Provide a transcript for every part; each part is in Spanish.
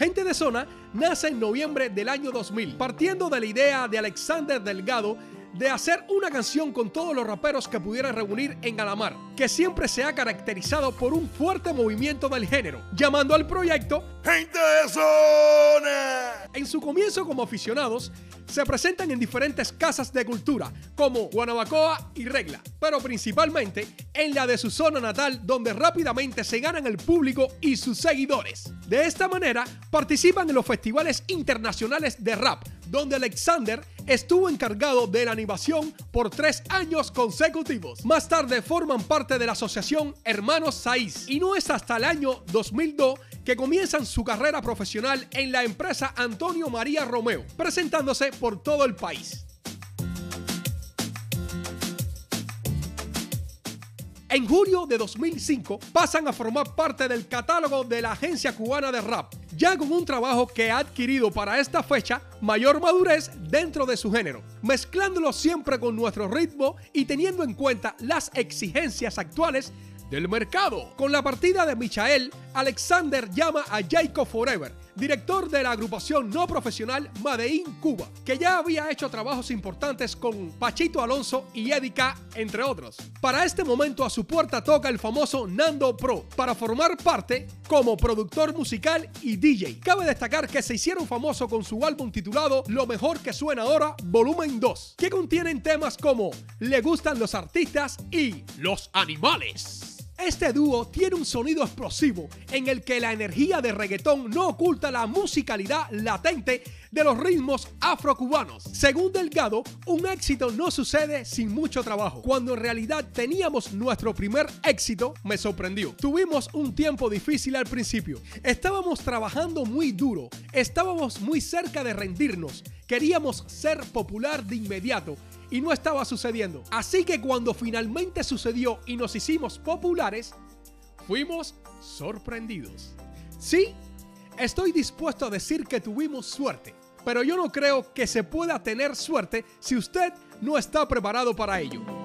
Gente de Zona nace en noviembre del año 2000, partiendo de la idea de Alexander Delgado de hacer una canción con todos los raperos que pudieran reunir en Alamar, que siempre se ha caracterizado por un fuerte movimiento del género, llamando al proyecto Gente de Zona. En su comienzo como aficionados, se presentan en diferentes casas de cultura, como Guanabacoa y Regla, pero principalmente en la de su zona natal, donde rápidamente se ganan el público y sus seguidores. De esta manera, participan en los festivales internacionales de rap, donde Alexander estuvo encargado de la animación por tres años consecutivos. Más tarde forman parte de la asociación Hermanos Saiz y no es hasta el año 2002 que comienzan su carrera profesional en la empresa Antonio María Romeo, presentándose por todo el país. En julio de 2005 pasan a formar parte del catálogo de la Agencia Cubana de Rap, ya con un trabajo que ha adquirido para esta fecha mayor madurez dentro de su género, mezclándolo siempre con nuestro ritmo y teniendo en cuenta las exigencias actuales del mercado. Con la partida de Michael, Alexander llama a Jacob Forever, director de la agrupación no profesional Madein Cuba, que ya había hecho trabajos importantes con Pachito Alonso y Edika, entre otros. Para este momento a su puerta toca el famoso Nando Pro para formar parte como productor musical y DJ. Cabe destacar que se hicieron famosos con su álbum titulado Lo mejor que suena ahora, volumen 2, que contienen temas como Le gustan los artistas y Los animales. Este dúo tiene un sonido explosivo en el que la energía de reggaetón no oculta la musicalidad latente de los ritmos afrocubanos. Según Delgado, un éxito no sucede sin mucho trabajo. Cuando en realidad teníamos nuestro primer éxito, me sorprendió. Tuvimos un tiempo difícil al principio. Estábamos trabajando muy duro, estábamos muy cerca de rendirnos, queríamos ser popular de inmediato y no estaba sucediendo. Así que cuando finalmente sucedió y nos hicimos populares, fuimos sorprendidos. Sí, estoy dispuesto a decir que tuvimos suerte, pero yo no creo que se pueda tener suerte si usted no está preparado para ello.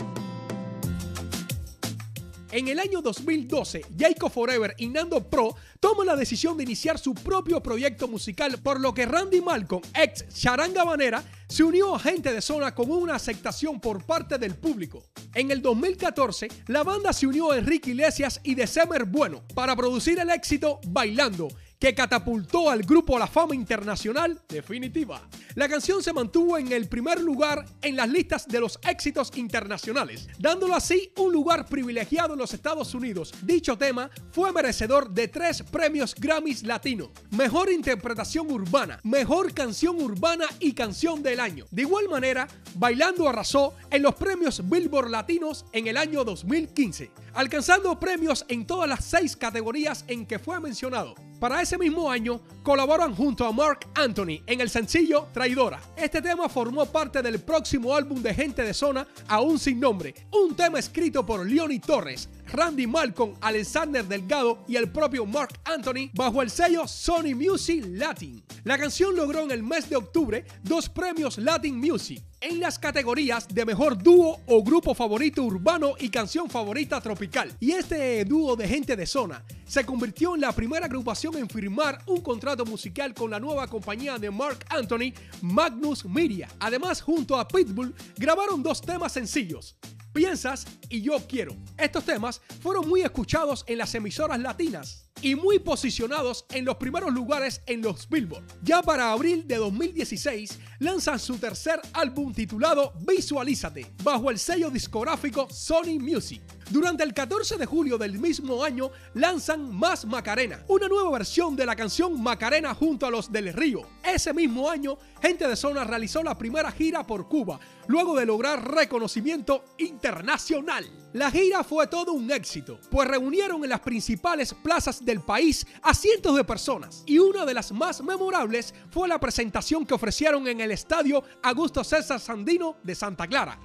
En el año 2012, Jacob Forever y Nando Pro toman la decisión de iniciar su propio proyecto musical, por lo que Randy Malcolm, ex Charanga Banera, se unió a gente de zona con una aceptación por parte del público. En el 2014, la banda se unió a Enrique Iglesias y December Bueno para producir el éxito Bailando, que catapultó al grupo a la fama internacional definitiva. La canción se mantuvo en el primer lugar en las listas de los éxitos internacionales, dándolo así un lugar privilegiado en los Estados Unidos. Dicho tema fue merecedor de tres premios Grammys Latino, Mejor Interpretación Urbana, Mejor Canción Urbana y Canción del Año. De igual manera, Bailando arrasó en los premios Billboard Latinos en el año 2015, alcanzando premios en todas las seis categorías en que fue mencionado. Para ese mismo año, colaboran junto a Mark Anthony en el sencillo Traidora. Este tema formó parte del próximo álbum de Gente de Zona, aún sin nombre, un tema escrito por Leonie Torres, Randy Malcolm, Alexander Delgado y el propio Mark Anthony bajo el sello Sony Music Latin. La canción logró en el mes de octubre dos premios Latin Music en las categorías de mejor dúo o grupo favorito urbano y canción favorita tropical. Y este dúo de gente de zona se convirtió en la primera agrupación en firmar un contrato musical con la nueva compañía de Mark Anthony, Magnus Media. Además, junto a Pitbull, grabaron dos temas sencillos. Piensas y Yo Quiero. Estos temas fueron muy escuchados en las emisoras latinas y muy posicionados en los primeros lugares en los Billboard. Ya para abril de 2016 lanzan su tercer álbum titulado Visualízate bajo el sello discográfico Sony Music. Durante el 14 de julio del mismo año lanzan Más Macarena, una nueva versión de la canción Macarena junto a los del Río. Ese mismo año, Gente de Zona realizó la primera gira por Cuba, luego de lograr reconocimiento internacional. La gira fue todo un éxito, pues reunieron en las principales plazas del país a cientos de personas, y una de las más memorables fue la presentación que ofrecieron en el estadio Augusto César Sandino de Santa Clara.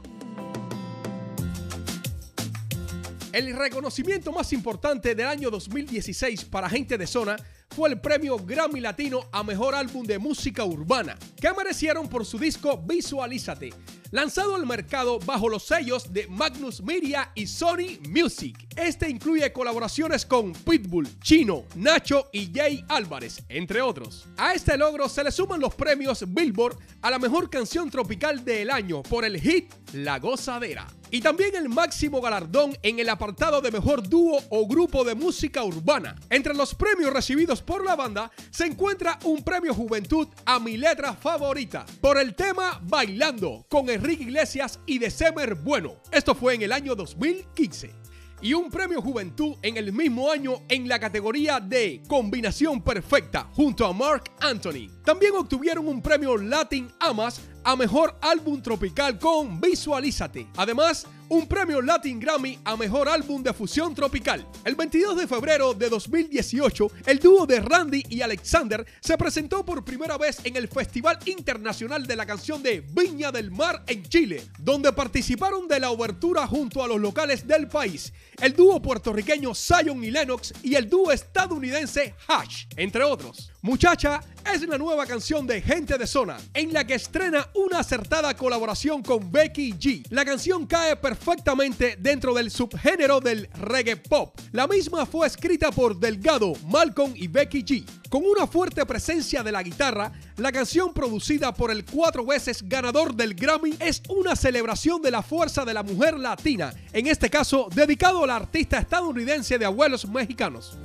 El reconocimiento más importante del año 2016 para gente de zona fue el premio Grammy Latino a Mejor Álbum de Música Urbana, que merecieron por su disco Visualízate, lanzado al mercado bajo los sellos de Magnus Media y Sony Music. Este incluye colaboraciones con Pitbull, Chino, Nacho y Jay Álvarez, entre otros. A este logro se le suman los premios Billboard a la mejor canción tropical del año por el hit La Gozadera. Y también el máximo galardón en el apartado de mejor dúo o grupo de música urbana. Entre los premios recibidos por la banda se encuentra un premio Juventud a mi letra favorita por el tema Bailando con Enrique Iglesias y de Semer Bueno. Esto fue en el año 2015 y un premio Juventud en el mismo año en la categoría de Combinación Perfecta junto a Mark Anthony. También obtuvieron un premio Latin Amas a Mejor Álbum Tropical con Visualízate. Además, un premio Latin Grammy a Mejor Álbum de Fusión Tropical. El 22 de febrero de 2018, el dúo de Randy y Alexander se presentó por primera vez en el Festival Internacional de la Canción de Viña del Mar en Chile, donde participaron de la obertura junto a los locales del país, el dúo puertorriqueño Zion y Lennox y el dúo estadounidense Hash, entre otros. Muchacha es la nueva canción de Gente de Zona, en la que estrena una acertada colaboración con Becky G. La canción cae perfectamente dentro del subgénero del reggae pop. La misma fue escrita por Delgado, Malcolm y Becky G. Con una fuerte presencia de la guitarra, la canción producida por el cuatro veces ganador del Grammy es una celebración de la fuerza de la mujer latina, en este caso dedicado a la artista estadounidense de abuelos mexicanos.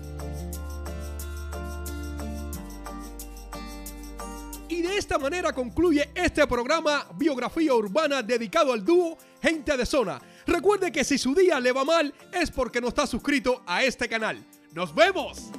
De esta manera concluye este programa Biografía Urbana dedicado al dúo Gente de Zona. Recuerde que si su día le va mal es porque no está suscrito a este canal. ¡Nos vemos!